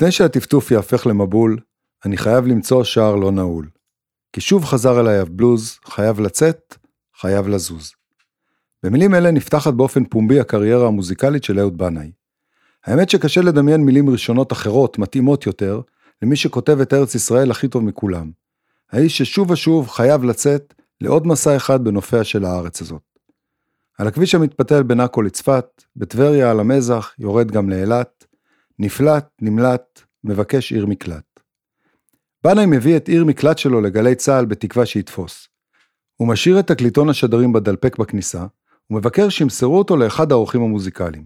לפני שהטפטוף יהפך למבול, אני חייב למצוא שער לא נעול. כי שוב חזר אליי הבלוז, חייב לצאת, חייב לזוז. במילים אלה נפתחת באופן פומבי הקריירה המוזיקלית של אהוד בנאי. האמת שקשה לדמיין מילים ראשונות אחרות, מתאימות יותר, למי שכותב את ארץ ישראל הכי טוב מכולם. האיש ששוב ושוב חייב לצאת לעוד מסע אחד בנופיה של הארץ הזאת. על הכביש המתפתל בין עכו לצפת, בטבריה על המזח, יורד גם לאילת, נפלט, נמלט, מבקש עיר מקלט. בנאי מביא את עיר מקלט שלו לגלי צה"ל בתקווה שיתפוס. הוא משאיר את תקליטון השדרים בדלפק בכניסה, ומבקר שימסרו אותו לאחד האורחים המוזיקליים.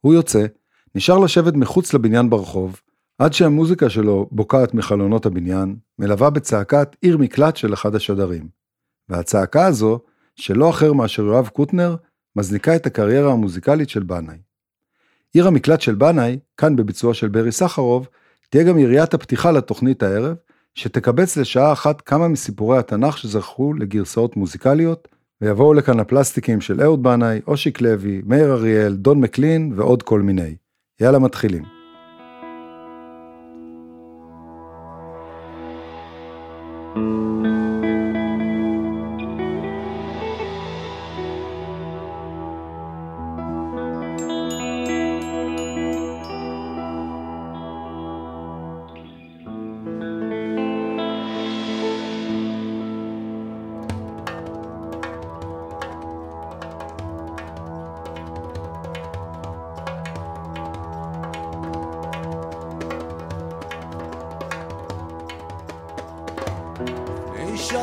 הוא יוצא, נשאר לשבת מחוץ לבניין ברחוב, עד שהמוזיקה שלו בוקעת מחלונות הבניין, מלווה בצעקת עיר מקלט של אחד השדרים. והצעקה הזו, שלא אחר מאשר יואב קוטנר, מזניקה את הקריירה המוזיקלית של בנאי. עיר המקלט של בנאי, כאן בביצוע של ברי סחרוב, תהיה גם יריית הפתיחה לתוכנית הערב, שתקבץ לשעה אחת כמה מסיפורי התנ"ך שזכו לגרסאות מוזיקליות, ויבואו לכאן הפלסטיקים של אהוד בנאי, אושיק לוי, מאיר אריאל, דון מקלין ועוד כל מיני. יאללה מתחילים.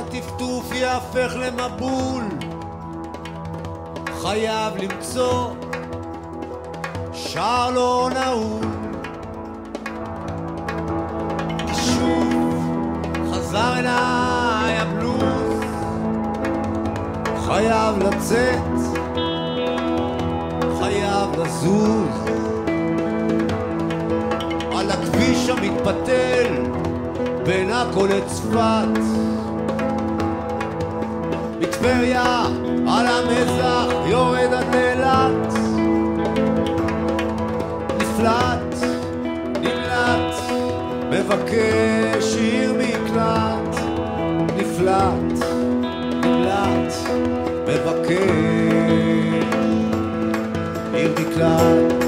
שהטפטוף יהפך למבול. חייב למצוא שער לא נעול. שוב חזר אליי הבלוז. חייב לצאת. חייב לזוז. על הכביש המתפתל בין עכו לצפת טבריה, על המזח יורד עד אילת. נפלט, נמלט, מבקש עיר מקלט. נפלט, נמלט, מבקש עיר מקלט.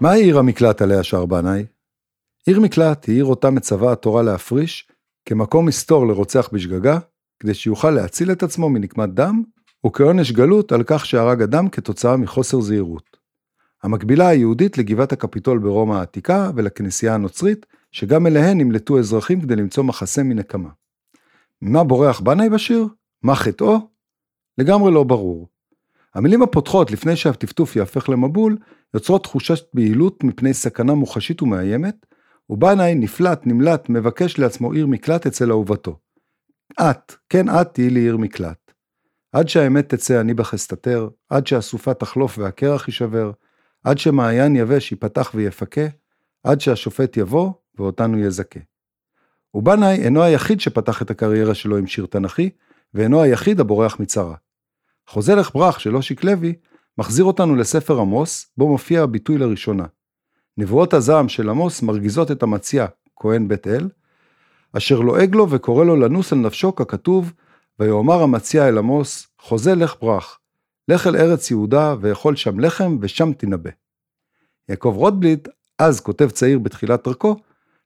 מהי עיר המקלט עליה שר בנאי? עיר מקלט היא עיר אותה מצווה התורה להפריש כמקום מסתור לרוצח בשגגה, כדי שיוכל להציל את עצמו מנקמת דם, וכעונש גלות על כך שהרג אדם כתוצאה מחוסר זהירות. המקבילה היהודית לגבעת הקפיטול ברומא העתיקה ולכנסייה הנוצרית, שגם אליהן נמלטו אזרחים כדי למצוא מחסה מנקמה. ממה בורח בנאי בשיר? מה חטאו? לגמרי לא ברור. המילים הפותחות לפני שהטפטוף יהפך למבול, יוצרות תחושת בהילות מפני סכנה מוחשית ומאיימת, ובנאי נפלט, נמלט, מבקש לעצמו עיר מקלט אצל אהובתו. את, כן את תהיי לי עיר מקלט. עד שהאמת תצא אני בך אסתתר, עד שהסופה תחלוף והקרח יישבר, עד שמעיין יבש ייפתח ויפקה, עד שהשופט יבוא ואותנו יזכה. ובנאי אינו היחיד שפתח את הקריירה שלו עם שיר תנכי, ואינו היחיד הבורח מצרה. חוזה לך ברח של אושיק לוי מחזיר אותנו לספר עמוס, בו מופיע הביטוי לראשונה. נבואות הזעם של עמוס מרגיזות את המציע, כהן בית אל, אשר לועג לו וקורא לו לנוס על נפשו ככתוב, ויאמר המציע אל עמוס, חוזה לך ברח, לך אל ארץ יהודה ואכול שם לחם ושם תנבא. יעקב רוטבליט, אז כותב צעיר בתחילת דרכו,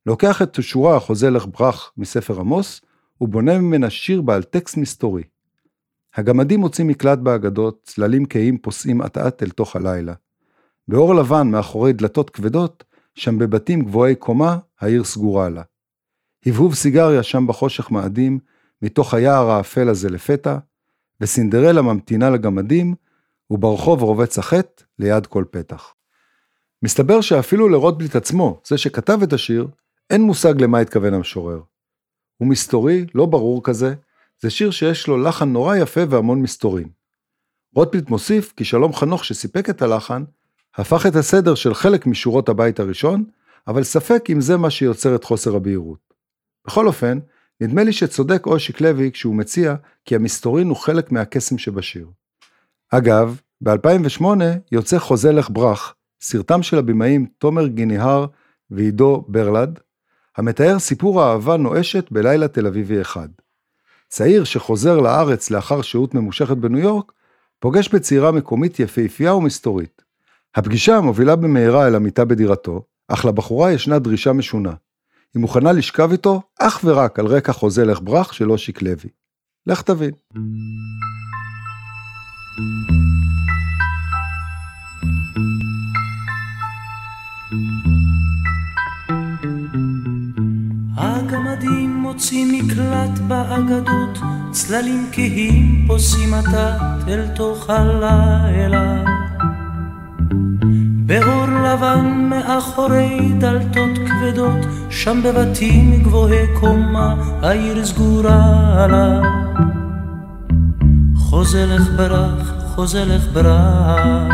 לוקח את השורה החוזה לך ברח מספר עמוס, ובונה ממנה שיר בעל טקסט מסתורי. הגמדים מוצאים מקלט באגדות, צללים כהים פוסעים אט אט אל תוך הלילה. באור לבן מאחורי דלתות כבדות, שם בבתים גבוהי קומה, העיר סגורה לה. הבהוב סיגריה שם בחושך מאדים, מתוך היער האפל הזה לפתע, וסינדרלה ממתינה לגמדים, וברחוב רובץ החטא ליד כל פתח. מסתבר שאפילו לרוטבליט עצמו, זה שכתב את השיר, אין מושג למה התכוון המשורר. הוא מסתורי, לא ברור כזה, זה שיר שיש לו לחן נורא יפה והמון מסתורים. רוטבליט מוסיף כי שלום חנוך שסיפק את הלחן, הפך את הסדר של חלק משורות הבית הראשון, אבל ספק אם זה מה שיוצר את חוסר הבהירות. בכל אופן, נדמה לי שצודק אושיק לוי כשהוא מציע כי המסתורין הוא חלק מהקסם שבשיר. אגב, ב-2008 יוצא חוזה לך ברח, סרטם של הבמאים תומר גיניהר ועידו ברלד, המתאר סיפור אהבה נואשת בלילה תל אביבי אחד. צעיר שחוזר לארץ לאחר שהות ממושכת בניו יורק, פוגש בצעירה מקומית יפהפייה ומסתורית. הפגישה מובילה במהרה אל המיטה בדירתו, אך לבחורה ישנה דרישה משונה. היא מוכנה לשכב איתו אך ורק על רקע חוזה לך ברח של אושיק לוי. לך תבין. הגמדים מוצאים מקלט באגדות, צללים כהים פוסעים עתת אל תוך הלילה. באור לבן מאחורי דלתות כבדות, שם בבתים גבוהי קומה, העיר סגורה לה. חוזה לך ברח, חוזה לך ברח,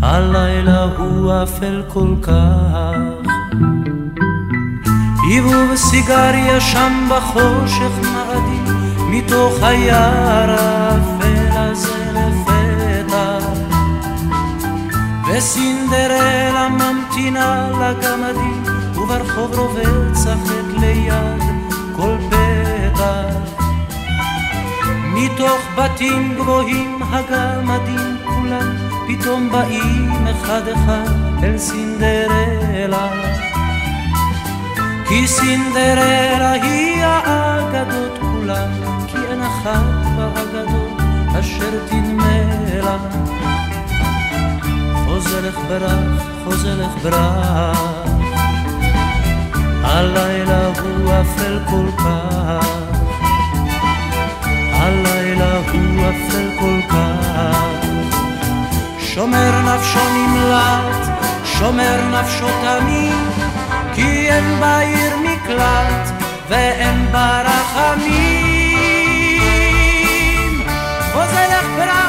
הלילה הוא אפל כל כך. עיבוב סיגריה שם בחושך מאדים, מתוך היער האפל הזה לפתע. וסינדרלה ממתינה לגמדים, וברחוב רובץ החטא ליד כל פתח. מתוך בתים גבוהים הגמדים כולם, פתאום באים אחד אחד אל סינדרלה. כי סינדרלה היא האגדות כולן, כי אין אחת באגדות אשר תנמה לה. חוזרך ברח, חוזרך ברח, הלילה הוא אפל כל כך, הלילה הוא אפל כל כך. שומר נפשו נמלט, שומר נפשו תמיד, כי אין בעיר מקלט ואין בה רחמים. חוזה לך ברח,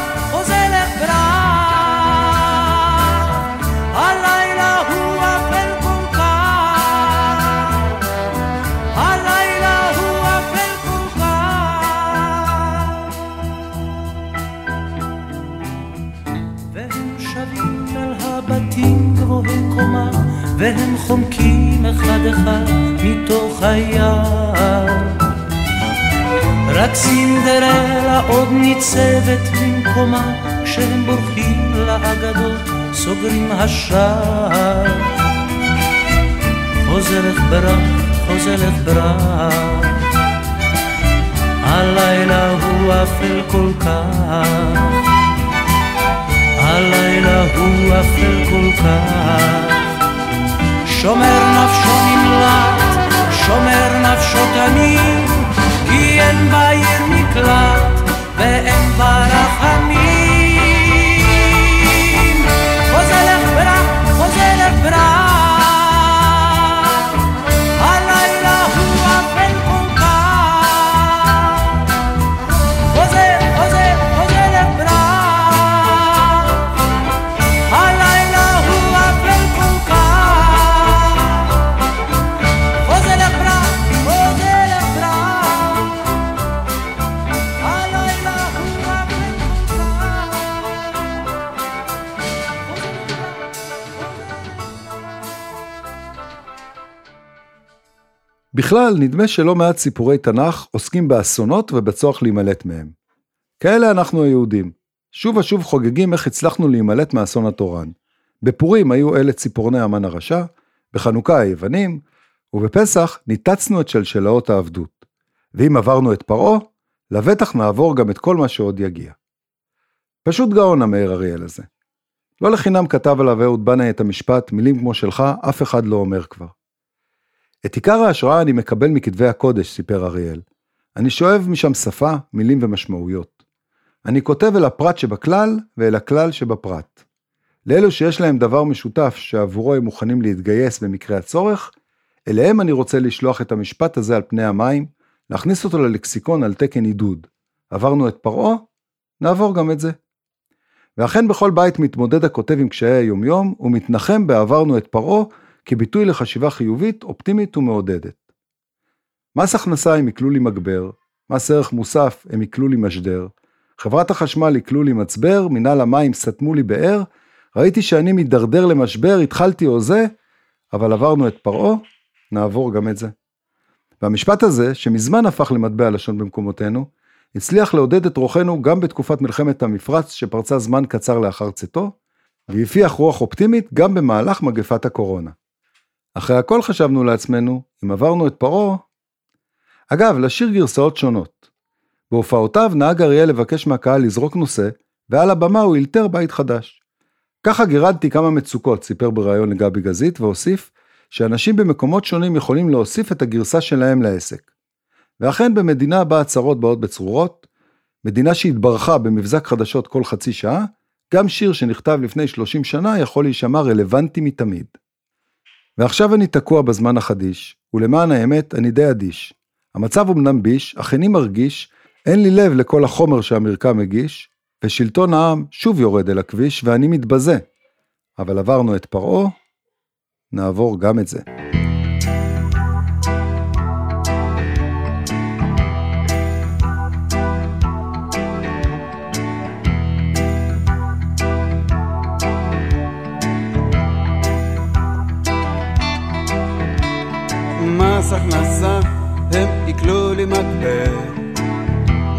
והם חומקים אחד אחד מתוך היער. רק סינדרלה עוד ניצבת במקומה כשהם בורחים לאגדות סוגרים השער. חוזרת ברק, חוזרת ברק. הלילה הוא אפל כל כך. הלילה הוא אפל כל כך. שומר נפשו נמלט, שומר נפשו תמיד, כי אין בעיר מקלט ואין בה רחמים. בכלל, נדמה שלא מעט סיפורי תנ"ך עוסקים באסונות ובצורך להימלט מהם. כאלה אנחנו היהודים. שוב ושוב חוגגים איך הצלחנו להימלט מאסון התורן. בפורים היו אלה ציפורני המן הרשע, בחנוכה היוונים, ובפסח ניתצנו את שלשלאות העבדות. ואם עברנו את פרעה, לבטח נעבור גם את כל מה שעוד יגיע. פשוט גאון המאיר אריאל הזה. לא לחינם כתב עליו אהוד בנאי את המשפט, מילים כמו שלך, אף אחד לא אומר כבר. את עיקר ההשראה אני מקבל מכתבי הקודש, סיפר אריאל. אני שואב משם שפה, מילים ומשמעויות. אני כותב אל הפרט שבכלל ואל הכלל שבפרט. לאלו שיש להם דבר משותף שעבורו הם מוכנים להתגייס במקרה הצורך, אליהם אני רוצה לשלוח את המשפט הזה על פני המים, להכניס אותו ללקסיקון על תקן עידוד. עברנו את פרעה, נעבור גם את זה. ואכן בכל בית מתמודד הכותב עם קשיי היומיום, ומתנחם בעברנו את פרעה כביטוי לחשיבה חיובית, אופטימית ומעודדת. מס הכנסה הם יקלו לי מגבר, מס ערך מוסף הם יקלו לי משדר, חברת החשמל יקלו לי מצבר, מנהל המים סתמו לי באר, ראיתי שאני מידרדר למשבר, התחלתי הוזה, אבל עברנו את פרעה, נעבור גם את זה. והמשפט הזה, שמזמן הפך למטבע לשון במקומותינו, הצליח לעודד את רוחנו גם בתקופת מלחמת המפרץ שפרצה זמן קצר לאחר צאתו, והפיח רוח אופטימית גם במהלך מגפת הקורונה. אחרי הכל חשבנו לעצמנו, אם עברנו את פרעה... אגב, לשיר גרסאות שונות. בהופעותיו נהג אריאל לבקש מהקהל לזרוק נושא, ועל הבמה הוא אילתר בית חדש. ככה גירדתי כמה מצוקות, סיפר בריאיון לגבי גזית, והוסיף שאנשים במקומות שונים יכולים להוסיף את הגרסה שלהם לעסק. ואכן במדינה בה הצהרות באות בצרורות, מדינה שהתברכה במבזק חדשות כל חצי שעה, גם שיר שנכתב לפני 30 שנה יכול להישמע רלוונטי מתמיד. ועכשיו אני תקוע בזמן החדיש, ולמען האמת אני די אדיש. המצב אמנם ביש, אך איני מרגיש, אין לי לב לכל החומר שהמרקע מגיש, ושלטון העם שוב יורד אל הכביש ואני מתבזה. אבל עברנו את פרעה, נעבור גם את זה. מס הכנסה הם עיקלו לי מטבע,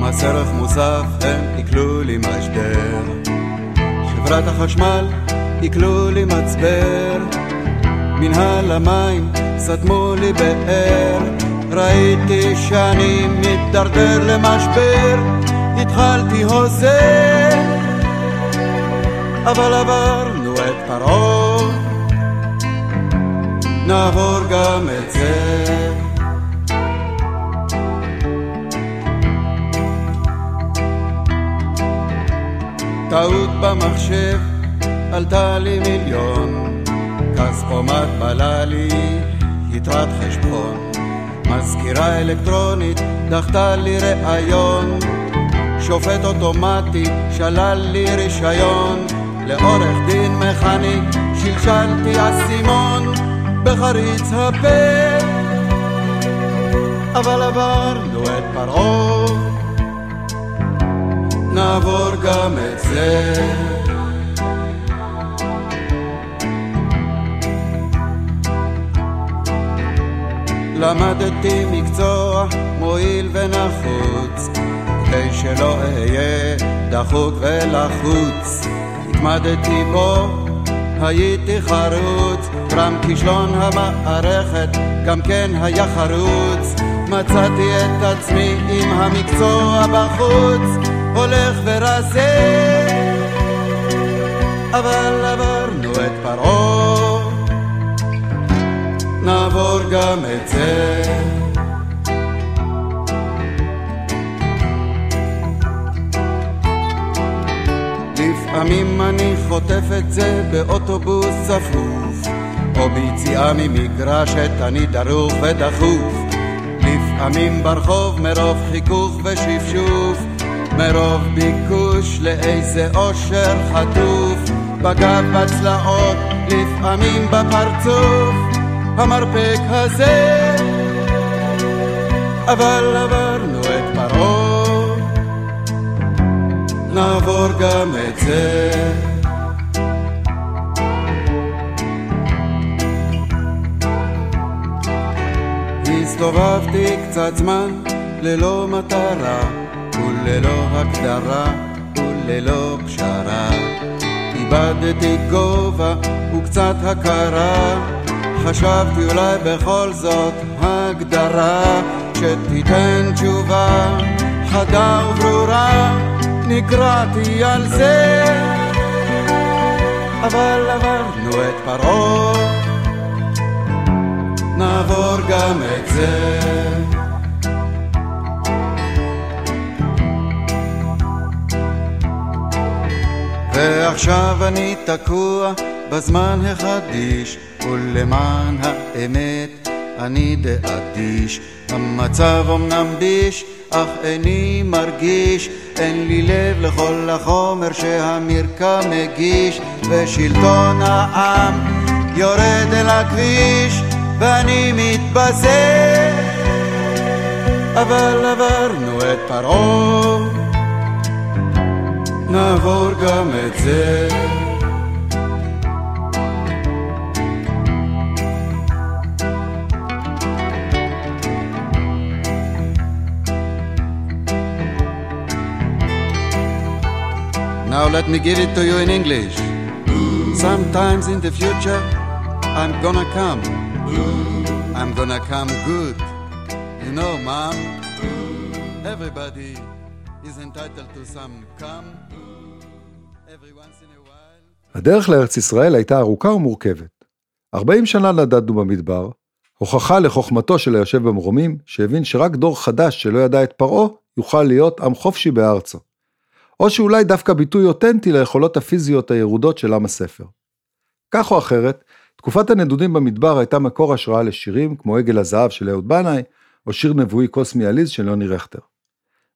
מס ערך מוסף הם עיקלו לי משבר, חברת החשמל עיקלו לי מצבר, מנהל המים סתמו לי באר, ראיתי שאני מתדרדר למשבר, התחלתי הוזה, אבל עברנו את פרעה נעבור גם את זה. טעות במחשב עלתה לי מיליון, כספומט בלה לי יתרת חשבון, מזכירה אלקטרונית דחתה לי ראיון, שופט אוטומטי שלל לי רישיון, לעורך דין מכני שלשלתי אסימון בחריץ הפה. אבל עברנו את פרעה. נעבור גם את זה. למדתי מקצוע מועיל ונחוץ כדי שלא אהיה דחוק ולחוץ. התמדתי בו הייתי חרוץ, רם כישלון המערכת גם כן היה חרוץ. מצאתי את עצמי עם המקצוע בחוץ, הולך ורזה. חוטף את זה באוטובוס צפוף, או ביציאה ממגרשת אני דרוך ודחוף. לפעמים ברחוב מרוב חיכוך ושפשוף, מרוב ביקוש לאיזה אושר חטוף, בגב בצלעות, לפעמים בפרצוף, המרפק הזה. אבל עברנו את פרעה נעבור גם את זה. הסתובבתי קצת זמן ללא מטרה וללא הגדרה וללא פשרה. איבדתי גובה וקצת הכרה, חשבתי אולי בכל זאת הגדרה שתיתן תשובה חדה וברורה נקרעתי על זה, אבל עברנו את פרעה, נעבור גם את זה. ועכשיו אני תקוע בזמן החדיש, ולמען האמת אני די אדיש. המצב אמנם ביש, אך איני מרגיש אין לי לב לכל החומר שהמרקע מגיש ושלטון העם יורד אל הכביש ואני מתבזה אבל עברנו את פרעה נעבור גם את זה Now let me give it to you in English. Sometimes in the future, I'm gonna come. I'm gonna come good. You know, Mom, everybody is entitled to some come every once in a while. הדרך לארץ ישראל הייתה ארוכה ומורכבת. 40 שנה נדדנו במדבר, הוכחה לחוכמתו של היושב במרומים, שהבין שרק דור חדש שלא ידע את פרעה, יוכל להיות עם חופשי בארצו. או שאולי דווקא ביטוי אותנטי ליכולות הפיזיות הירודות של עם הספר. כך או אחרת, תקופת הנדודים במדבר הייתה מקור השראה לשירים כמו עגל הזהב של אהוד בנאי, או שיר נבואי קוסמי עליז של יוני רכטר.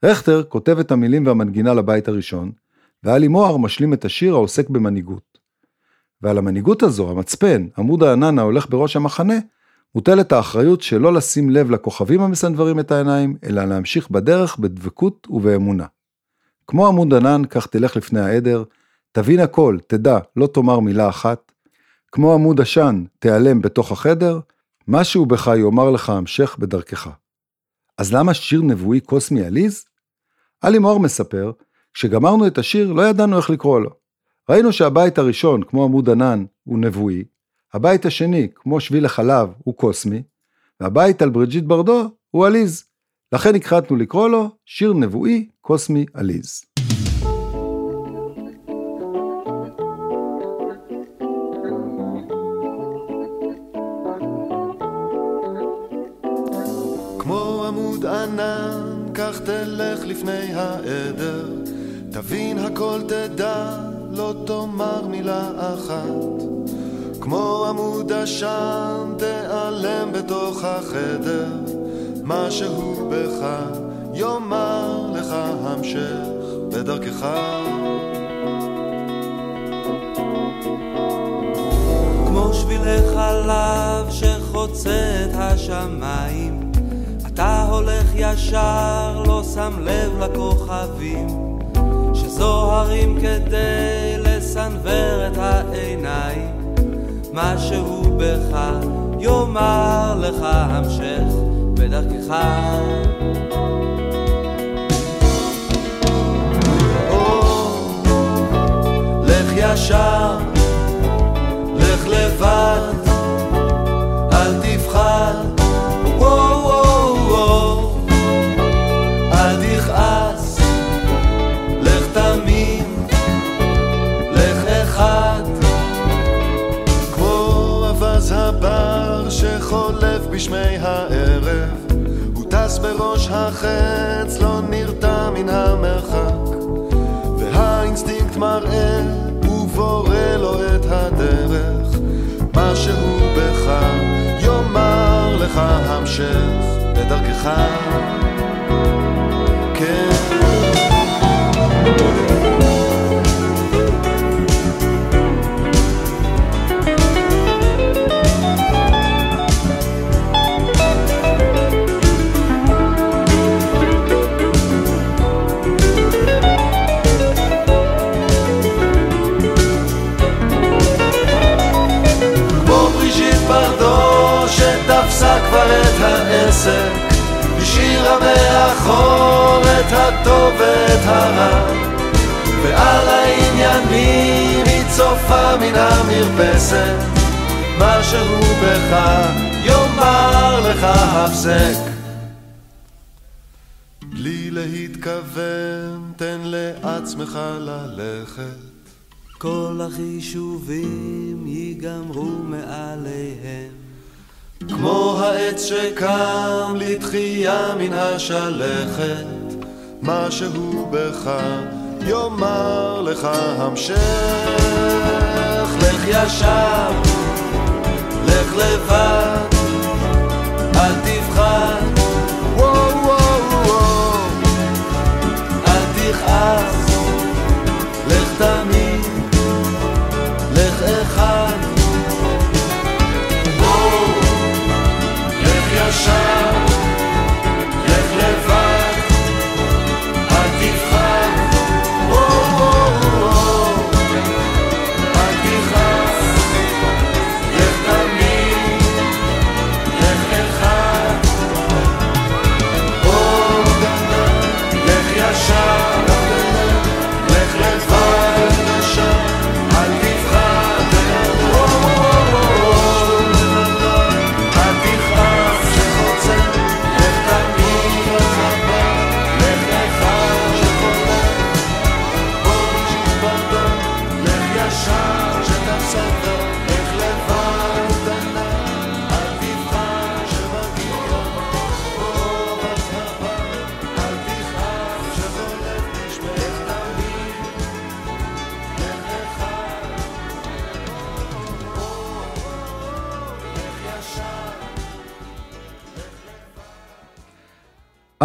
רכטר כותב את המילים והמנגינה לבית הראשון, ואלי מוהר משלים את השיר העוסק במנהיגות. ועל המנהיגות הזו, המצפן, עמוד הענן ההולך בראש המחנה, מוטלת האחריות שלא לשים לב לכוכבים המסנוורים את העיניים, אלא להמשיך בדרך בדבקות ובאמונה. כמו עמוד ענן, כך תלך לפני העדר, תבין הכל, תדע, לא תאמר מילה אחת. כמו עמוד עשן, תיעלם בתוך החדר, משהו בך יאמר לך המשך בדרכך. אז למה שיר נבואי קוסמי עליז? עלי מור מספר, כשגמרנו את השיר לא ידענו איך לקרוא לו. ראינו שהבית הראשון, כמו עמוד ענן, הוא נבואי, הבית השני, כמו שביל החלב, הוא קוסמי, והבית על בריג'יט ברדו הוא עליז. לכן החלטנו לקרוא לו שיר נבואי קוסמי עליז. כך תלך לפני העדר. תבין הכל תדע, לא תאמר מילה אחת. כמו עמוד עשן, תיעלם בתוך החדר. משהו בך יאמר לך המשך בדרכך. כמו שבילי חלב שחוצה את השמיים, אתה הולך ישר, לא שם לב לכוכבים, שזוהרים כדי לסנוור את העיניים. משהו בך יאמר לך המשך בדרכך. או, לך בשמי הערב, הוא טס בראש החץ, לא נרתע מן המרחק, והאינסטינקט מראה, ובורא לו את הדרך, מה שהוא בך יאמר לך המשך בדרכך. שתפסה כבר את העסק השאירה מאחור את הטוב ואת הרע. ועל העניינים היא צופה מן המרפסת מה שהוא בך יאמר לך הפסק. בלי להתכוון תן לעצמך ללכת. כל החישובים ייגמרו מעליהם. כמו העץ שקם לתחייה מן השלכת, מה שהוא בך יאמר לך המשך. לך ישר, לך לבד, אל וואו, אל תכעס, לך תמיד,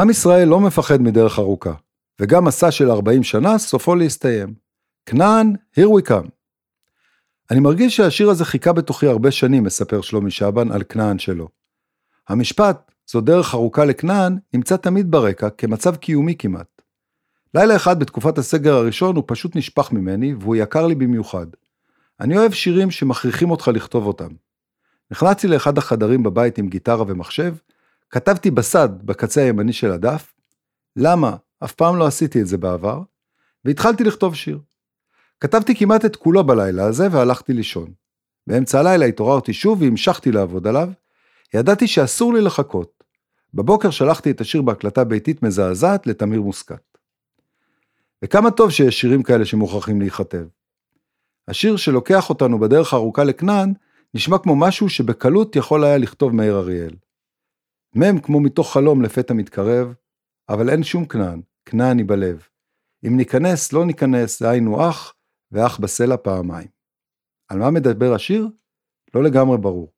עם ישראל לא מפחד מדרך ארוכה, וגם מסע של 40 שנה סופו להסתיים. כנען, here we come. אני מרגיש שהשיר הזה חיכה בתוכי הרבה שנים, מספר שלומי שבן על כנען שלו. המשפט, זו דרך ארוכה לכנען, נמצא תמיד ברקע, כמצב קיומי כמעט. לילה אחד בתקופת הסגר הראשון הוא פשוט נשפך ממני, והוא יקר לי במיוחד. אני אוהב שירים שמכריחים אותך לכתוב אותם. נכנסתי לאחד החדרים בבית עם גיטרה ומחשב, כתבתי בסד בקצה הימני של הדף, למה? אף פעם לא עשיתי את זה בעבר, והתחלתי לכתוב שיר. כתבתי כמעט את כולו בלילה הזה והלכתי לישון. באמצע הלילה התעוררתי שוב והמשכתי לעבוד עליו. ידעתי שאסור לי לחכות. בבוקר שלחתי את השיר בהקלטה ביתית מזעזעת לתמיר מוסקת. וכמה טוב שיש שירים כאלה שמוכרחים להיכתב. השיר שלוקח אותנו בדרך הארוכה לכנען, נשמע כמו משהו שבקלות יכול היה לכתוב מאיר אריאל. מ' כמו מתוך חלום לפתע מתקרב, אבל אין שום כנען, כנען היא בלב. אם ניכנס, לא ניכנס, זה היינו אח, ואח בסלע פעמיים. על מה מדבר השיר? לא לגמרי ברור.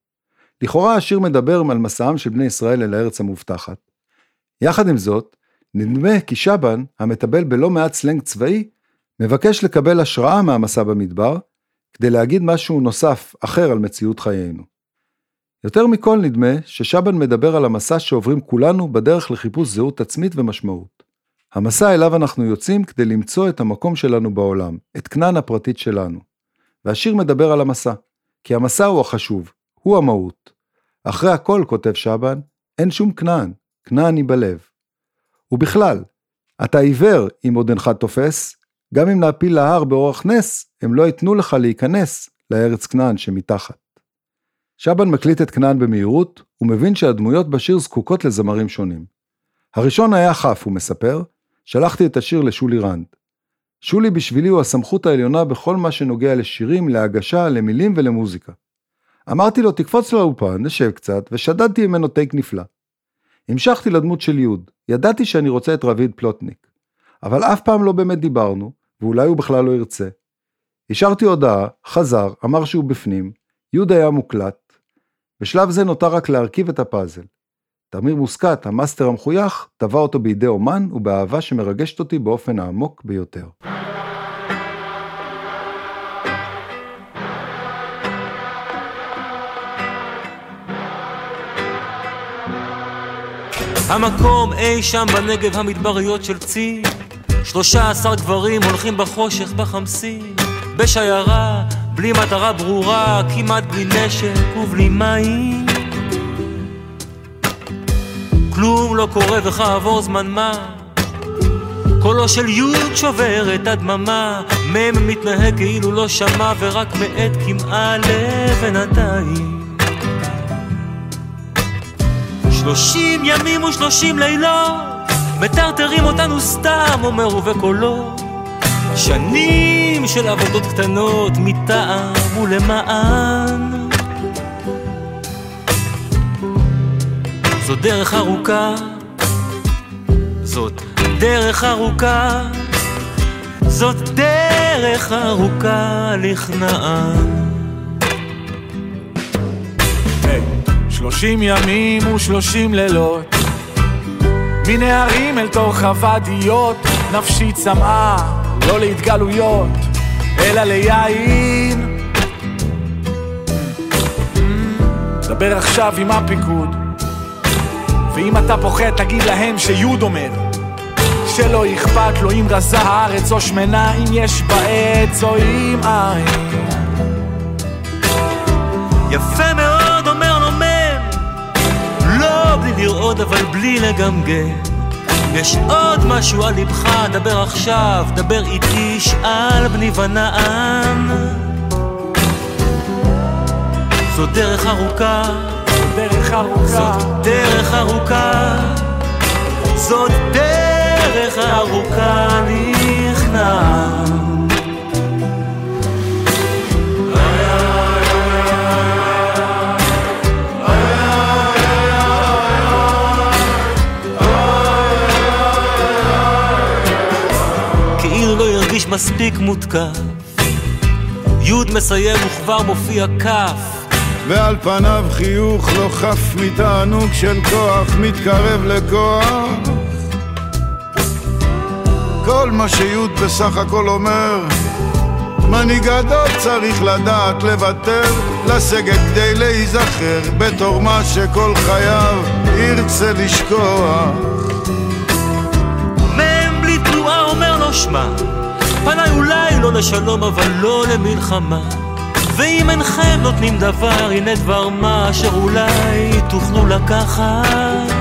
לכאורה השיר מדבר על מסעם של בני ישראל אל הארץ המובטחת. יחד עם זאת, נדמה כי שבן, המטבל בלא מעט סלנג צבאי, מבקש לקבל השראה מהמסע במדבר, כדי להגיד משהו נוסף, אחר על מציאות חיינו. יותר מכל נדמה ששבן מדבר על המסע שעוברים כולנו בדרך לחיפוש זהות עצמית ומשמעות. המסע אליו אנחנו יוצאים כדי למצוא את המקום שלנו בעולם, את כנען הפרטית שלנו. והשיר מדבר על המסע, כי המסע הוא החשוב, הוא המהות. אחרי הכל, כותב שבן, אין שום כנען, כנען היא בלב. ובכלל, אתה עיוור אם עוד אינך תופס, גם אם נעפיל להר באורח נס, הם לא ייתנו לך להיכנס לארץ כנען שמתחת. שבן מקליט את כנען במהירות, ומבין שהדמויות בשיר זקוקות לזמרים שונים. הראשון היה חף, הוא מספר, שלחתי את השיר לשולי רנד. שולי בשבילי הוא הסמכות העליונה בכל מה שנוגע לשירים, להגשה, למילים ולמוזיקה. אמרתי לו, תקפוץ לאולפן, נשב קצת, ושדדתי ממנו טייק נפלא. המשכתי לדמות של יוד, ידעתי שאני רוצה את רביד פלוטניק. אבל אף פעם לא באמת דיברנו, ואולי הוא בכלל לא ירצה. השארתי הודעה, חזר, אמר שהוא בפנים, יוד היה מוקלט. בשלב זה נותר רק להרכיב את הפאזל. תמיר מוסקת, המאסטר המחוייך, טבע אותו בידי אומן ובאהבה שמרגשת אותי באופן העמוק ביותר. המקום אי שם בנגב המדבריות של צי שלושה עשר גברים הולכים בחושך בחמסין בשיירה, בלי מטרה ברורה, כמעט בלי נשק ובלי מים. כלום לא קורה וכעבור זמן מה. קולו של יוד שובר את הדממה. מ' מתנהג כאילו לא שמע ורק מאט קמעה לבינתיים שלושים ימים ושלושים לילות מטרטרים אותנו סתם, אומר ובקולו שנים של עבודות קטנות מטעם ולמען. זו דרך ארוכה. זאת דרך ארוכה. זאת דרך ארוכה לכנען. שלושים ימים ושלושים לילות. מנהרים אל תוך הוואדיות נפשי צמאה לא להתגלויות אלא ליין. דבר עכשיו עם הפיקוד ואם אתה פוחד תגיד להם שיוד אומר שלא אכפת לו אם רזה הארץ או שמנה אם יש בה עץ או אם אין. יפה מאוד אומר לו מם לא בלי לראות אבל בלי לגמגם יש עוד משהו על ליבך, דבר עכשיו, דבר איתי, שאל בני ונען. זו דרך ארוכה, דרך ארוכה. זאת דרך ארוכה. זאת דרך ארוכה נכנעת מספיק מותקף. יוד מסיים וכבר מופיע כף ועל פניו חיוך לא חף מתענוג של כוח מתקרב לכוח. כל מה שיוד בסך הכל אומר מנהיג גדול צריך לדעת לוותר לסגת כדי להיזכר בתור מה שכל חייו ירצה לשכוח. מם בלי תנועה אומר לו שמע פניי אולי לא לשלום אבל לא למלחמה. ואם אינכם נותנים דבר הנה דבר מה אשר אולי תוכלו לקחת.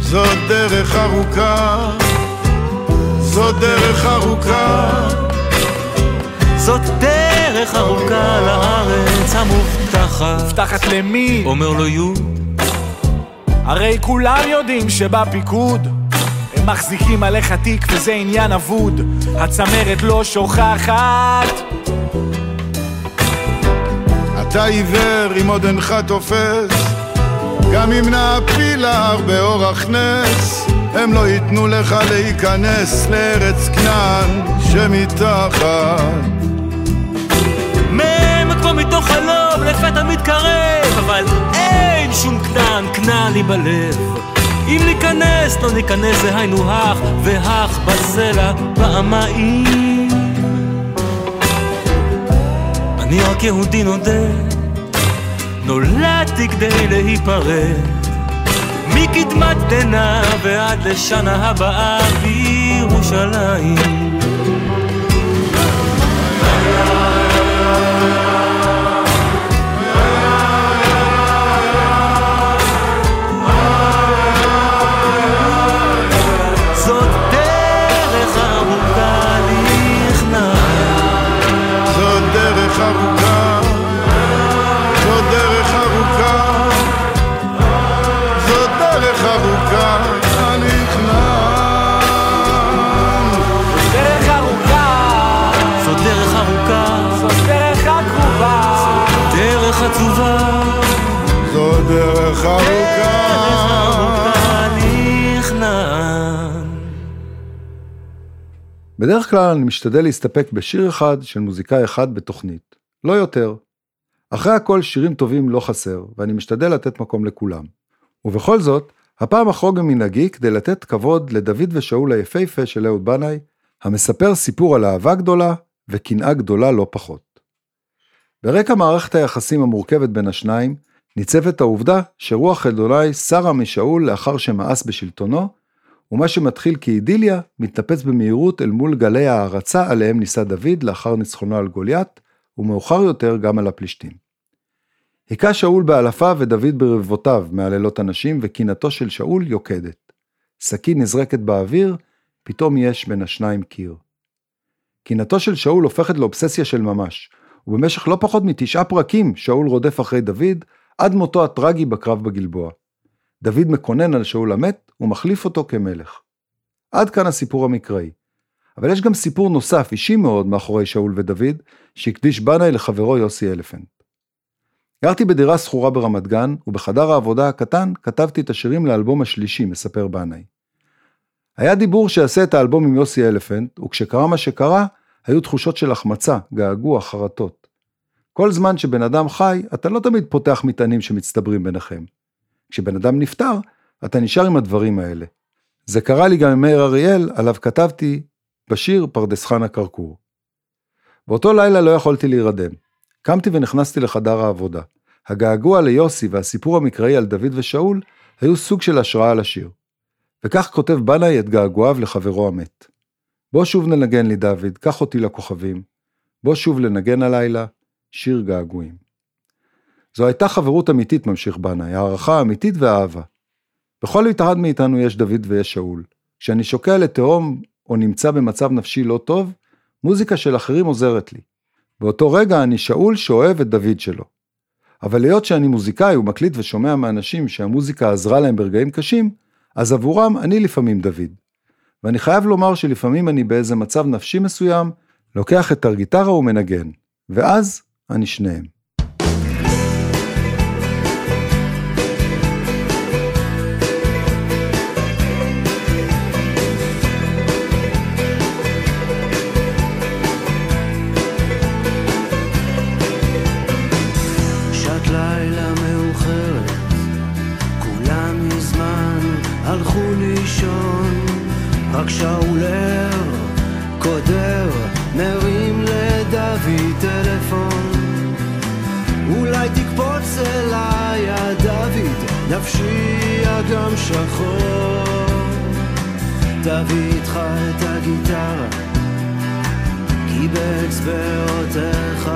זאת דרך ארוכה זאת דרך ארוכה. זאת דרך ארוכה לארץ המובטחת. תחת למי? אומר לו יוד הרי כולם יודעים שבפיקוד מחזיקים עליך תיק וזה עניין אבוד. הצמרת לא שוכחת. אתה עיוור אם עוד אינך תופס. גם אם נעפיל להר באורח נס הם לא ייתנו לך להיכנס לארץ כנען שמתחת. כמו מתוך חלום לפתע מתקרב אבל אין שום כנען כנען לי בלב אם ניכנס לא ניכנס זה היינו הך והך בסלע פעמיים. אני רק יהודי נודה נולדתי כדי להיפרד. מקדמת דנא ועד לשנה הבאה בירושלים בדרך כלל אני משתדל להסתפק בשיר אחד של מוזיקאי אחד בתוכנית, לא יותר. אחרי הכל שירים טובים לא חסר, ואני משתדל לתת מקום לכולם. ובכל זאת, הפעם אחרוג ממנהגי כדי לתת כבוד לדוד ושאול היפהפה של אהוד בנאי, המספר סיפור על אהבה גדולה וקנאה גדולה לא פחות. ברקע מערכת היחסים המורכבת בין השניים, ניצבת העובדה שרוח אדוני סרה משאול לאחר שמאס בשלטונו, ומה שמתחיל כאידיליה, מתנפץ במהירות אל מול גלי ההערצה עליהם נישא דוד לאחר ניצחונו על גוליית, ומאוחר יותר גם על הפלישתים. היכה שאול באלפיו ודוד ברבבותיו מעללות הנשים, וקנאתו של שאול יוקדת. סכין נזרקת באוויר, פתאום יש בין השניים קיר. קנאתו של שאול הופכת לאובססיה של ממש, ובמשך לא פחות מתשעה פרקים שאול רודף אחרי דוד, עד מותו הטרגי בקרב בגלבוע. דוד מקונן על שאול המת ומחליף אותו כמלך. עד כאן הסיפור המקראי. אבל יש גם סיפור נוסף, אישי מאוד, מאחורי שאול ודוד, שהקדיש בנאי לחברו יוסי אלפנט. גרתי בדירה שכורה ברמת גן, ובחדר העבודה הקטן כתבתי את השירים לאלבום השלישי, מספר בנאי. היה דיבור שיעשה את האלבום עם יוסי אלפנט, וכשקרה מה שקרה, היו תחושות של החמצה, געגוע, חרטות. כל זמן שבן אדם חי, אתה לא תמיד פותח מטענים שמצטברים ביניכם. כשבן אדם נפטר, אתה נשאר עם הדברים האלה. זה קרה לי גם עם מאיר אריאל, עליו כתבתי בשיר פרדס חנה כרכור. באותו לילה לא יכולתי להירדם. קמתי ונכנסתי לחדר העבודה. הגעגוע ליוסי והסיפור המקראי על דוד ושאול היו סוג של השראה לשיר. וכך כותב בנאי את געגועיו לחברו המת. בוא שוב ננגן לי דוד, קח אותי לכוכבים. בוא שוב לנגן הלילה, שיר געגועים. זו הייתה חברות אמיתית, ממשיך בנאי, הערכה אמיתית ואהבה. בכל אחד מאיתנו יש דוד ויש שאול. כשאני שוקע לתהום או נמצא במצב נפשי לא טוב, מוזיקה של אחרים עוזרת לי. באותו רגע אני שאול שאוהב את דוד שלו. אבל היות שאני מוזיקאי ומקליט ושומע מאנשים שהמוזיקה עזרה להם ברגעים קשים, אז עבורם אני לפעמים דוד. ואני חייב לומר שלפעמים אני באיזה מצב נפשי מסוים, לוקח את הגיטרה ומנגן, ואז אני שניהם. שחור, תביא איתך את הגיטרה, כי באצבעותיך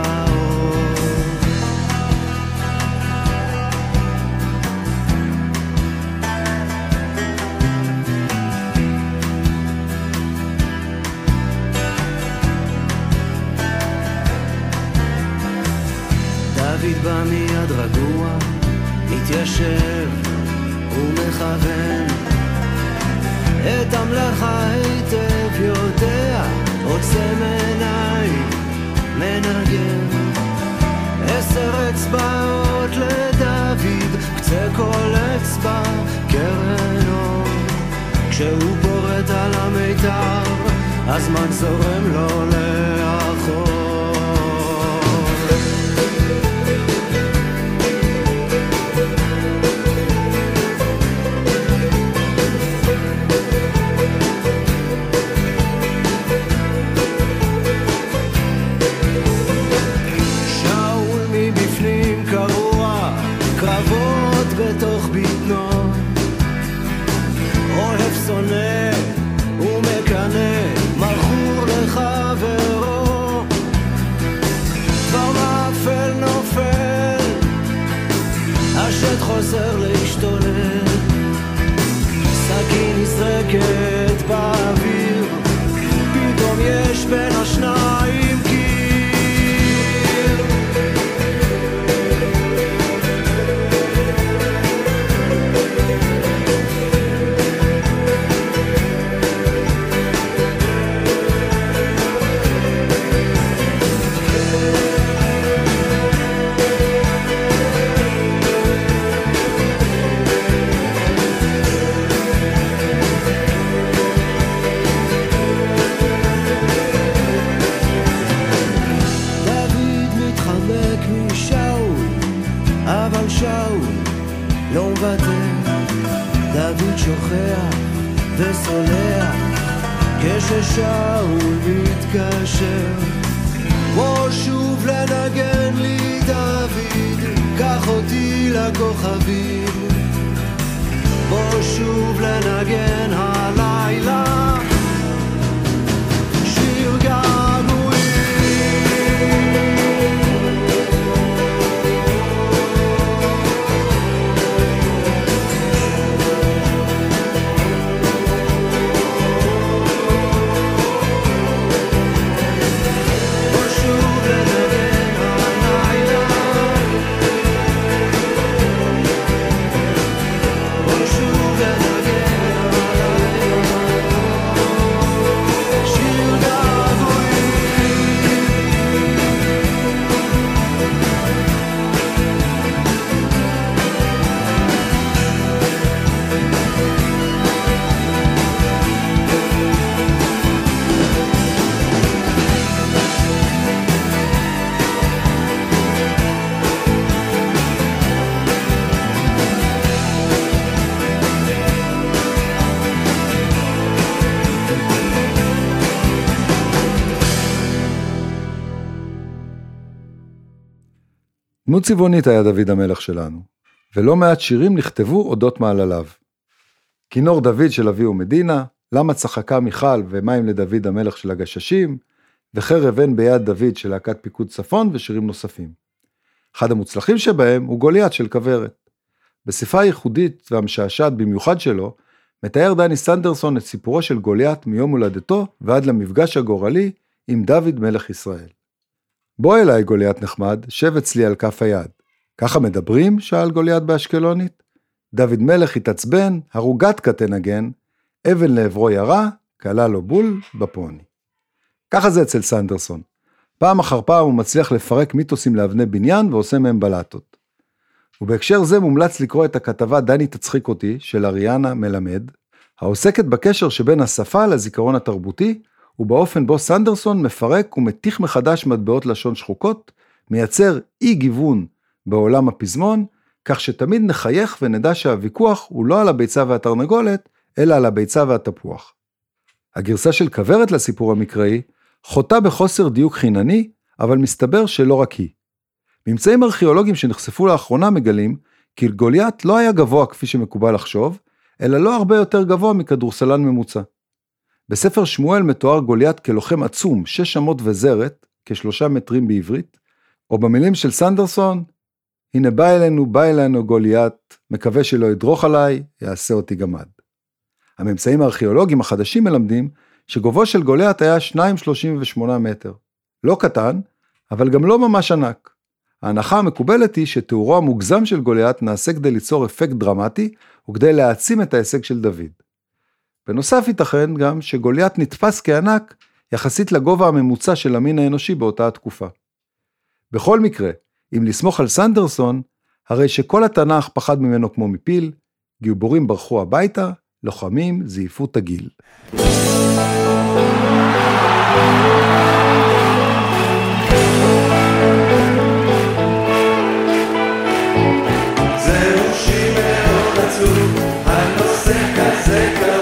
אורון שאול לא מוותר, דוד שוכח וסולח כששאול מתקשר. בוא שוב לנגן לי דוד, קח אותי לכוכבים. בוא שוב לנגן הלילה דמות צבעונית היה דוד המלך שלנו, ולא מעט שירים נכתבו אודות מעלליו. כינור דוד של אביהו מדינה, למה צחקה מיכל ומים לדוד המלך של הגששים, וחרב אין ביד דוד של להקת פיקוד צפון ושירים נוספים. אחד המוצלחים שבהם הוא גוליית של כוורת. בשפה הייחודית והמשעשעת במיוחד שלו, מתאר דני סנדרסון את סיפורו של גוליית מיום הולדתו ועד למפגש הגורלי עם דוד מלך ישראל. בוא אליי גוליית נחמד, שב אצלי על כף היד. ככה מדברים? שאל גוליית באשקלונית. דוד מלך התעצבן, הרוגתקה תנגן, אבן לעברו ירה, כלה לו בול בפוני. ככה זה אצל סנדרסון. פעם אחר פעם הוא מצליח לפרק מיתוסים לאבני בניין ועושה מהם בלטות. ובהקשר זה מומלץ לקרוא את הכתבה "דני תצחיק אותי" של אריאנה מלמד, העוסקת בקשר שבין השפה לזיכרון התרבותי, ובאופן בו סנדרסון מפרק ומתיך מחדש מטבעות לשון שחוקות, מייצר אי גיוון בעולם הפזמון, כך שתמיד נחייך ונדע שהוויכוח הוא לא על הביצה והתרנגולת, אלא על הביצה והתפוח. הגרסה של כוורת לסיפור המקראי חוטאה בחוסר דיוק חינני, אבל מסתבר שלא רק היא. ממצאים ארכיאולוגיים שנחשפו לאחרונה מגלים כי גוליית לא היה גבוה כפי שמקובל לחשוב, אלא לא הרבה יותר גבוה מכדורסלן ממוצע. בספר שמואל מתואר גוליית כלוחם עצום, שש אמות וזרת, כשלושה מטרים בעברית, או במילים של סנדרסון, הנה בא אלינו, בא אלינו גוליית, מקווה שלא ידרוך עליי, יעשה אותי גמד. הממצאים הארכיאולוגיים החדשים מלמדים שגובהו של גוליית היה 2.38 מטר. לא קטן, אבל גם לא ממש ענק. ההנחה המקובלת היא שתיאורו המוגזם של גוליית נעשה כדי ליצור אפקט דרמטי וכדי להעצים את ההישג של דוד. בנוסף ייתכן גם שגוליית נתפס כענק יחסית לגובה הממוצע של המין האנושי באותה התקופה. בכל מקרה, אם לסמוך על סנדרסון, הרי שכל התנ"ך פחד ממנו כמו מפיל, גיבורים ברחו הביתה, לוחמים זייפו את הגיל. זהו מאוד עצוב, הנושא כזה כאוב,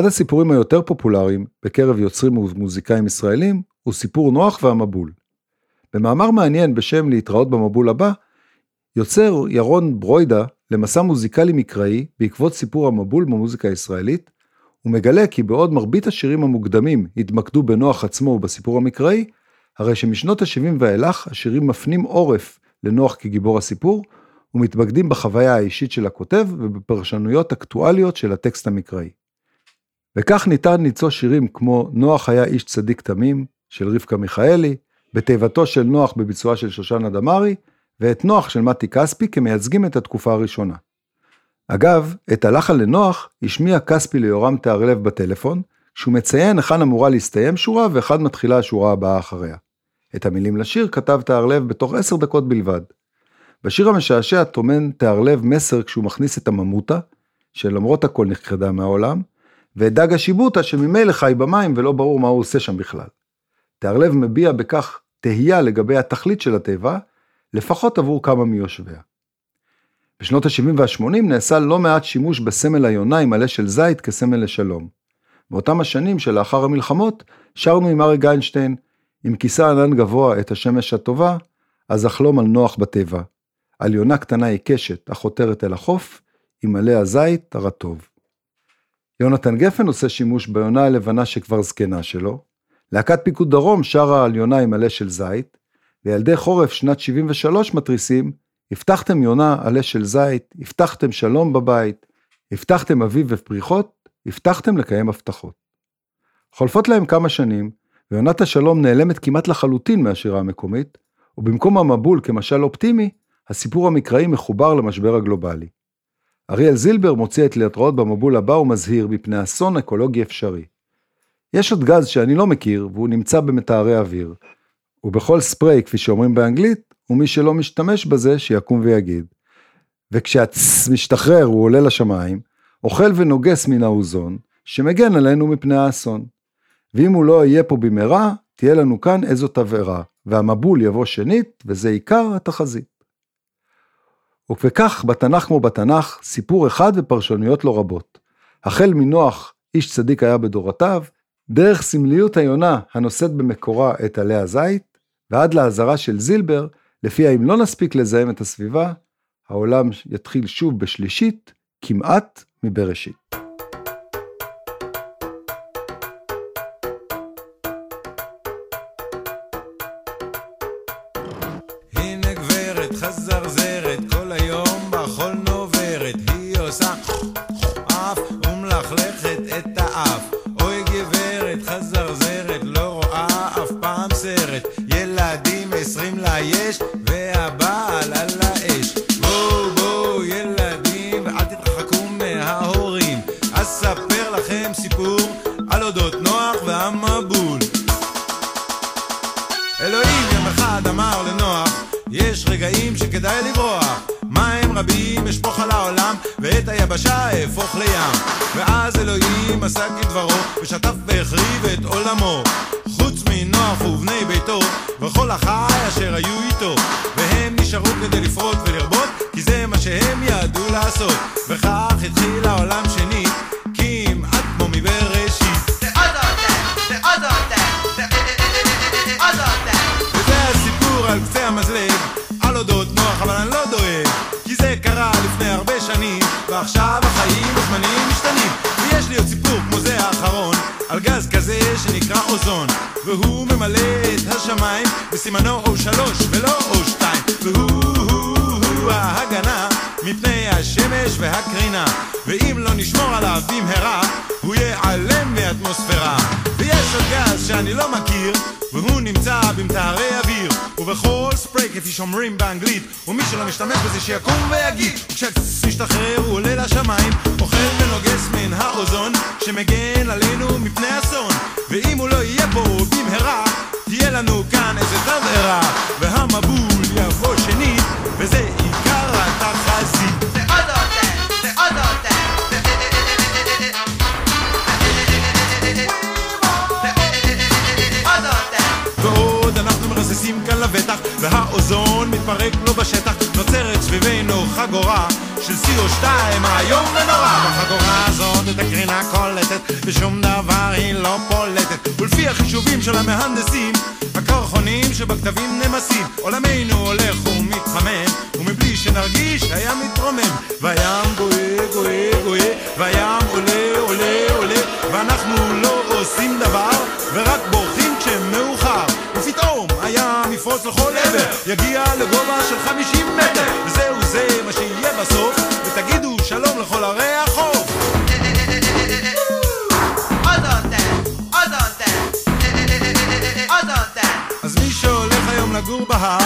אחד הסיפורים היותר פופולריים בקרב יוצרים ומוזיקאים ישראלים הוא סיפור נוח והמבול. במאמר מעניין בשם להתראות במבול הבא, יוצר ירון ברוידה למסע מוזיקלי מקראי בעקבות סיפור המבול במוזיקה הישראלית, ומגלה כי בעוד מרבית השירים המוקדמים התמקדו בנוח עצמו ובסיפור המקראי, הרי שמשנות ה-70 ואילך השירים מפנים עורף לנוח כגיבור הסיפור, ומתמקדים בחוויה האישית של הכותב ובפרשנויות אקטואליות של הטקסט המקראי. וכך ניתן למצוא שירים כמו נוח היה איש צדיק תמים של רבקה מיכאלי, בתיבתו של נוח בביצועה של שושנה דמארי, ואת נוח של מתי כספי כמייצגים את התקופה הראשונה. אגב, את הלחן לנוח השמיע כספי ליורם תיארלב בטלפון, כשהוא מציין היכן אמורה להסתיים שורה ואחד מתחילה השורה הבאה אחריה. את המילים לשיר כתב תיארלב בתוך עשר דקות בלבד. בשיר המשעשע טומן תיארלב מסר כשהוא מכניס את הממותה, שלמרות הכל נכחדה מהעולם, ואת דג השיבוטה שממילא חי במים ולא ברור מה הוא עושה שם בכלל. תיארלב מביע בכך תהייה לגבי התכלית של התיבה, לפחות עבור כמה מיושביה. בשנות ה-70 וה-80 נעשה לא מעט שימוש בסמל היונה עם עלה של זית כסמל לשלום. באותם השנים שלאחר המלחמות, שרנו עם אריק איינשטיין, אם כיסה ענן גבוה את השמש הטובה, אז אחלום על נוח בטבע. על יונה קטנה עיקשת, החותרת אל החוף, עם עלה הזית הרטוב. יונתן גפן עושה שימוש ביונה הלבנה שכבר זקנה שלו. להקת פיקוד דרום שרה על יונה עם עלה של זית, וילדי חורף שנת 73 מתריסים, הבטחתם יונה עלה של זית, הבטחתם שלום בבית, הבטחתם אביב ופריחות, הבטחתם לקיים הבטחות. חולפות להם כמה שנים, ויונת השלום נעלמת כמעט לחלוטין מהשירה המקומית, ובמקום המבול כמשל אופטימי, הסיפור המקראי מחובר למשבר הגלובלי. אריאל זילבר מוציא את להתראות במבול הבא ומזהיר מפני אסון אקולוגי אפשרי. יש עוד גז שאני לא מכיר והוא נמצא במטהרי אוויר. ובכל ספרי, כפי שאומרים באנגלית, ומי שלא משתמש בזה שיקום ויגיד. וכשהצ משתחרר הוא עולה לשמיים, אוכל ונוגס מן האוזון, שמגן עלינו מפני האסון. ואם הוא לא יהיה פה במהרה, תהיה לנו כאן איזו תבערה, והמבול יבוא שנית, וזה עיקר התחזית. וכך בתנ"ך כמו בתנ"ך, סיפור אחד ופרשנויות לא רבות. החל מנוח, איש צדיק היה בדורותיו, דרך סמליות היונה הנושאת במקורה את עלי הזית, ועד לאזהרה של זילבר, לפיה אם לא נספיק לזהם את הסביבה, העולם יתחיל שוב בשלישית, כמעט מבראשית. סרט. ילדים עשרים לה יש, שבכתבים נמסים עולמנו הולך ומתחמם ומבלי שנרגיש הים מתרומם. והים גואה גואה גואה והים עולה עולה עולה ואנחנו לא עושים דבר ורק בורחים כשמאוחר. ופתאום הים יפרוץ לכל עבר יגיע לגובה של 50 מטר. וזהו זה מה שיהיה בסוף ותגידו שלום לכל ערי החוף לגור בהר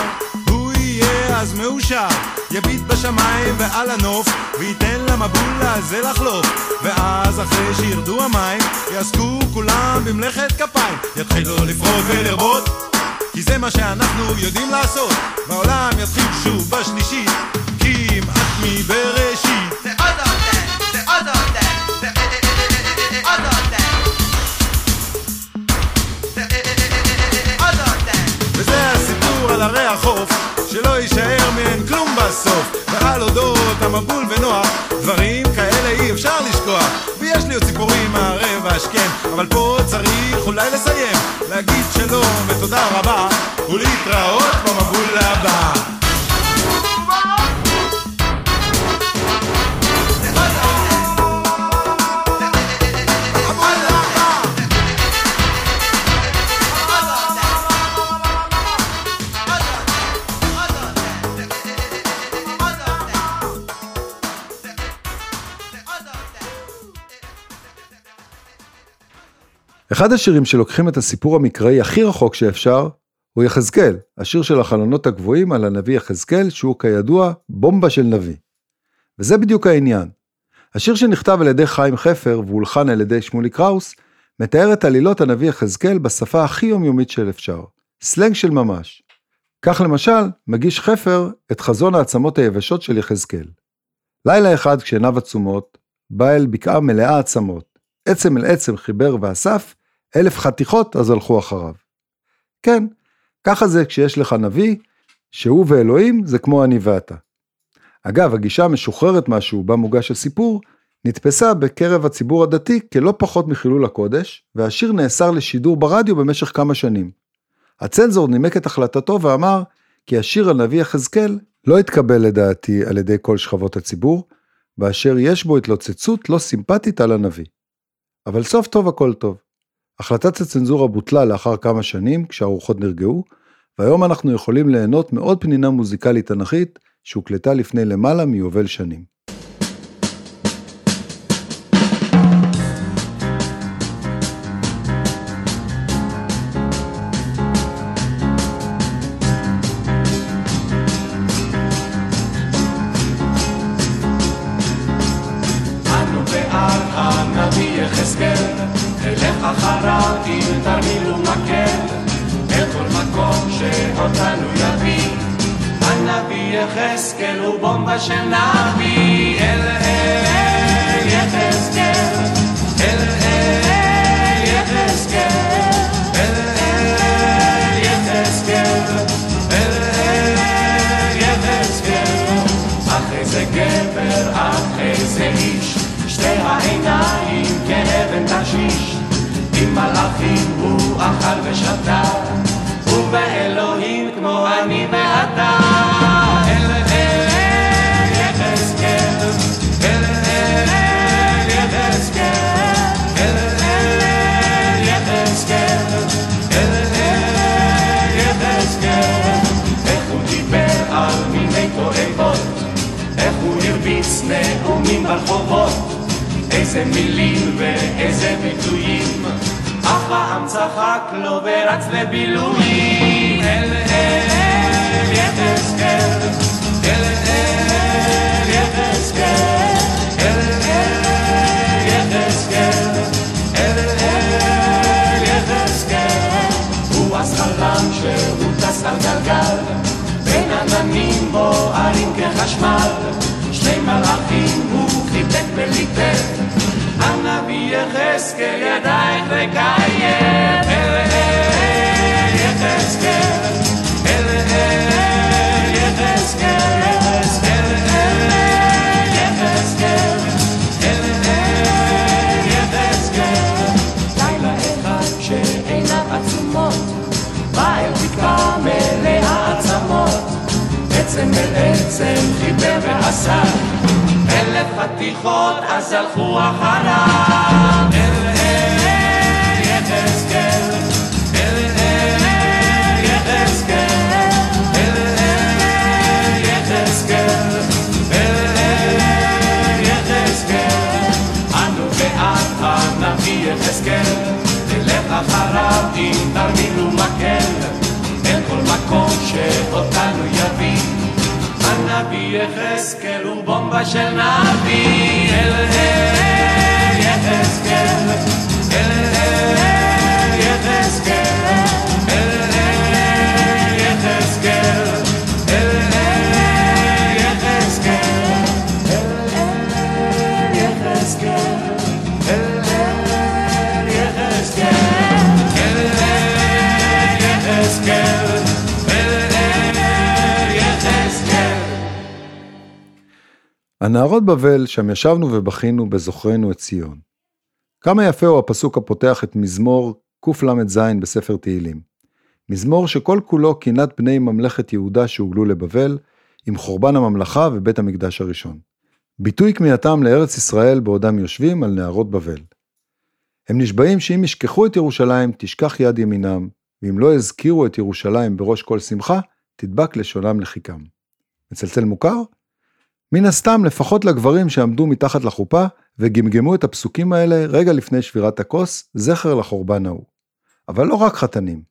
הוא יהיה אז מאושר. יביט בשמיים ועל הנוף וייתן למבול הזה לחלוף. ואז אחרי שירדו המים יעסקו כולם במלאכת כפיים. יתחילו לפרוט ולרבות כי זה מה שאנחנו יודעים לעשות. והעולם יתחיל שוב בשלישית כמעט מבראשית. וזה ערי החוף שלא יישאר מהן כלום בסוף. ועל אודות המבול ונוח דברים כאלה אי אפשר לשכוח. ויש לי עוד סיפורים מהערב השכם אבל פה צריך אולי לסיים להגיד שלום ותודה רבה ולהתראות במבול הבא אחד השירים שלוקחים את הסיפור המקראי הכי רחוק שאפשר, הוא יחזקאל, השיר של החלונות הגבוהים על הנביא יחזקאל, שהוא כידוע בומבה של נביא. וזה בדיוק העניין. השיר שנכתב על ידי חיים חפר והולחן על ידי שמולי קראוס, מתאר את עלילות הנביא יחזקאל בשפה הכי יומיומית של אפשר. סלנג של ממש. כך למשל, מגיש חפר את חזון העצמות היבשות של יחזקאל. לילה אחד כשעיניו עצומות, בא אל בקעה מלאה עצמות. עצם אל עצם חיבר ואסף, אלף חתיכות אז הלכו אחריו. כן, ככה זה כשיש לך נביא, שהוא ואלוהים זה כמו אני ואתה. אגב, הגישה המשוחררת משהו בה מוגש הסיפור, נתפסה בקרב הציבור הדתי כלא פחות מחילול הקודש, והשיר נאסר לשידור ברדיו במשך כמה שנים. הצנזור נימק את החלטתו ואמר כי השיר על נביא יחזקאל לא התקבל לדעתי על ידי כל שכבות הציבור, באשר יש בו התלוצצות לא סימפטית על הנביא. אבל סוף טוב הכל טוב. החלטת הצנזורה בוטלה לאחר כמה שנים כשהרוחות נרגעו, והיום אנחנו יכולים ליהנות מעוד פנינה מוזיקלית תנכית שהוקלטה לפני למעלה מיובל שנים. הרביץ נאומים ברחובות, איזה מילים ואיזה ביטויים, אף פעם צחק לו ורץ לבילויים. אל אל יחזקאל, אל אל יחזקאל, אל אל יחזקאל, שהוא טס על גלגל, בין עננים בוערים כחשמל, מלאכים הוא חיבק וליטף, הנביא יחזקאל ידע איך לקיים. אל אל יחזקאל, אל אל יחזקאל, אל אל יחזקאל, אל אל יחזקאל. לילה אחד שעיניו עצומות, בא אל תקרה מלאה עצמות, עצם אל עצם חיבר ועשה, אלף חתיכות אז הלכו אחריו. אל אל יחזקאל, אל אל יחזקאל, אל אל יחזקאל, אל אל יחזקאל. אנו בעד הנביא יחזקאל, נלך אחריו עם תרמיל ומקל, אל כל מקום שאותנו יביא. הנביא יחזקאל הוא בומבה של נביא, אל אל יחזקאל, אל אל יחזקאל, אל אל הנערות בבל, שם ישבנו ובכינו בזוכרנו את ציון. כמה יפה הוא הפסוק הפותח את מזמור קל"ז בספר תהילים. מזמור שכל כולו קינת בני ממלכת יהודה שהוגלו לבבל, עם חורבן הממלכה ובית המקדש הראשון. ביטוי כמיהתם לארץ ישראל בעודם יושבים על נערות בבל. הם נשבעים שאם ישכחו את ירושלים, תשכח יד ימינם, ואם לא יזכירו את ירושלים בראש כל שמחה, תדבק לשונם לחיכם. מצלצל מוכר? מן הסתם, לפחות לגברים שעמדו מתחת לחופה וגמגמו את הפסוקים האלה רגע לפני שבירת הכוס, זכר לחורבן ההוא. אבל לא רק חתנים.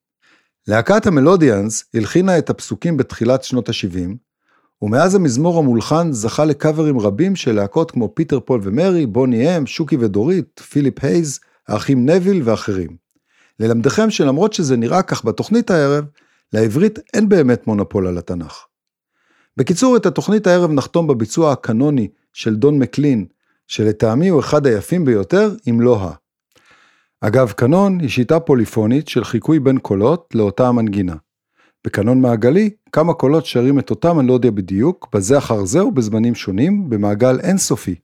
להקת המלודיאנס הלחינה את הפסוקים בתחילת שנות ה-70, ומאז המזמור המולחן זכה לקאברים רבים של להקות כמו פיטר פול ומרי, בוני אם, שוקי ודורית, פיליפ הייז, האחים נוויל ואחרים. ללמדכם שלמרות שזה נראה כך בתוכנית הערב, לעברית אין באמת מונופול על התנ"ך. בקיצור, את התוכנית הערב נחתום בביצוע הקנוני של דון מקלין, שלטעמי הוא אחד היפים ביותר, אם לא ה. אגב, קנון היא שיטה פוליפונית של חיקוי בין קולות לאותה המנגינה. בקנון מעגלי, כמה קולות שרים את אותה מלודיה בדיוק, בזה אחר זה ובזמנים שונים, במעגל אינסופי.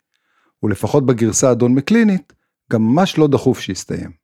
ולפחות בגרסה הדון מקלינית, גם ממש לא דחוף שיסתיים.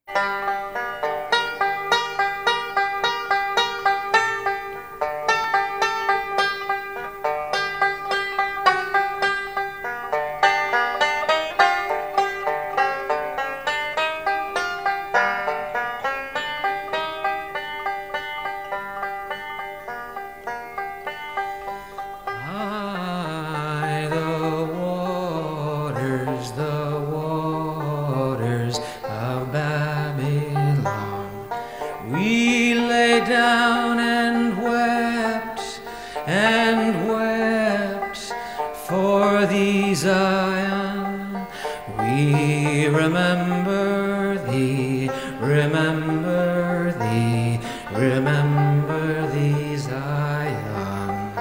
Remember thee, remember thee, remember thee, Zion.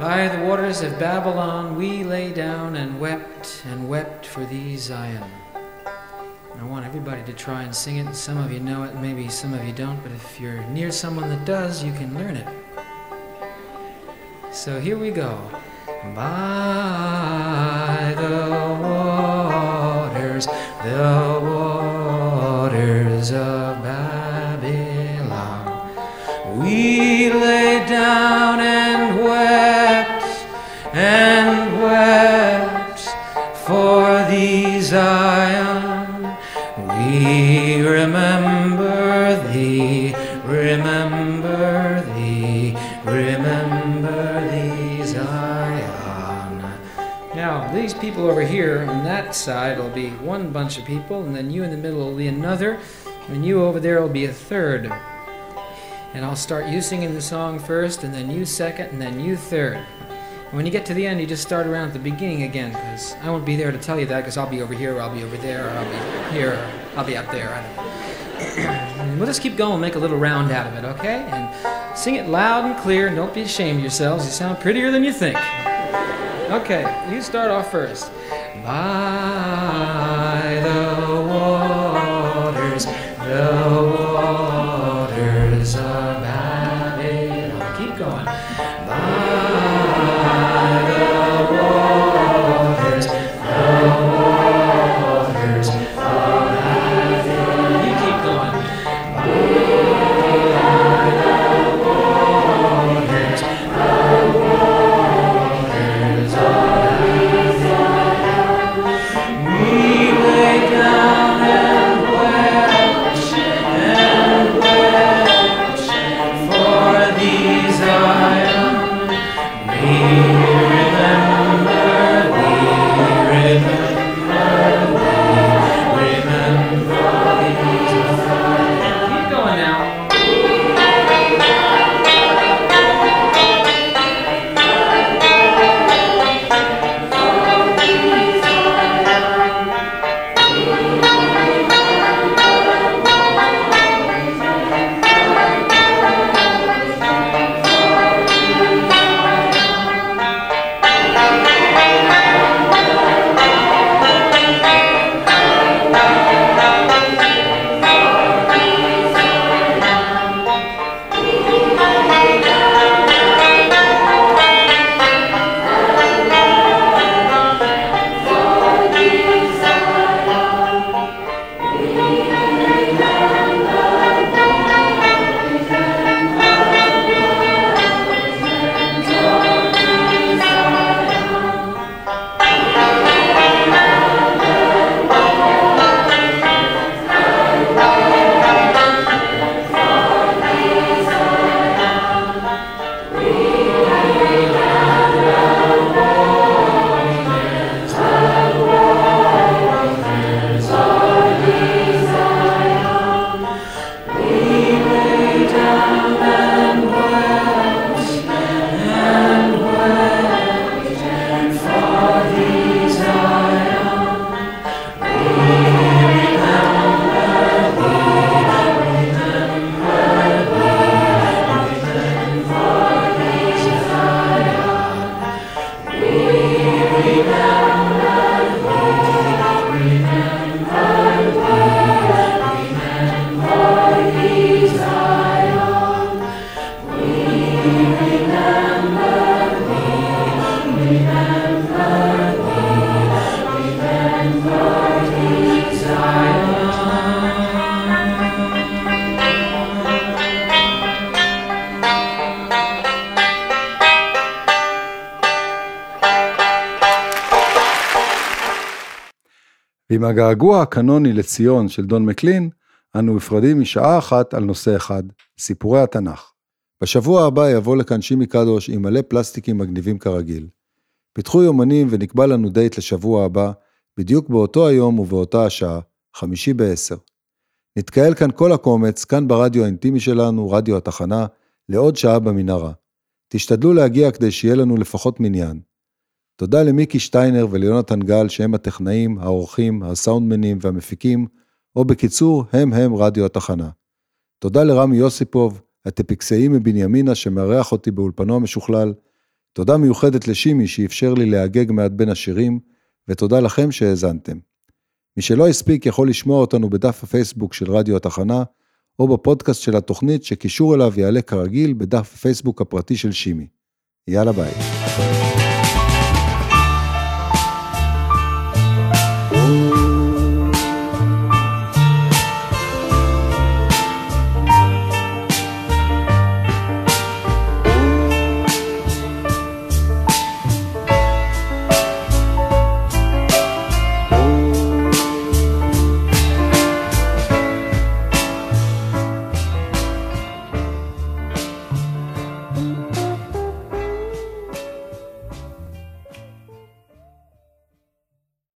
By the waters of Babylon we lay down and wept and wept for thee, Zion. I want everybody to try and sing it. Some of you know it, maybe some of you don't, but if you're near someone that does, you can learn it. So here we go. By the side will be one bunch of people, and then you in the middle will be another, and you over there will be a third. And I'll start you singing the song first, and then you second, and then you third. And when you get to the end, you just start around at the beginning again, because I won't be there to tell you that, because I'll be over here, or I'll be over there, or I'll be here, or I'll be up there. We'll just keep going, make a little round out of it, okay? And sing it loud and clear, and don't be ashamed of yourselves. You sound prettier than you think. Okay, you start off first. Ah. ועם הגעגוע הקנוני לציון של דון מקלין, אנו נפרדים משעה אחת על נושא אחד, סיפורי התנ"ך. בשבוע הבא יבוא לכאן שימי קדוש עם מלא פלסטיקים מגניבים כרגיל. פיתחו יומנים ונקבע לנו דייט לשבוע הבא, בדיוק באותו היום ובאותה השעה, חמישי בעשר. נתקהל כאן כל הקומץ, כאן ברדיו האינטימי שלנו, רדיו התחנה, לעוד שעה במנהרה. תשתדלו להגיע כדי שיהיה לנו לפחות מניין. תודה למיקי שטיינר וליונתן גל שהם הטכנאים, העורכים, הסאונדמנים והמפיקים, או בקיצור, הם הם רדיו התחנה. תודה לרמי יוסיפוב, הטפיקסאי מבנימינה שמארח אותי באולפנו המשוכלל. תודה מיוחדת לשימי שאפשר לי להגג מעט בין השירים, ותודה לכם שהאזנתם. מי שלא הספיק יכול לשמוע אותנו בדף הפייסבוק של רדיו התחנה, או בפודקאסט של התוכנית שקישור אליו יעלה כרגיל בדף הפייסבוק הפרטי של שימי. יאללה ביי.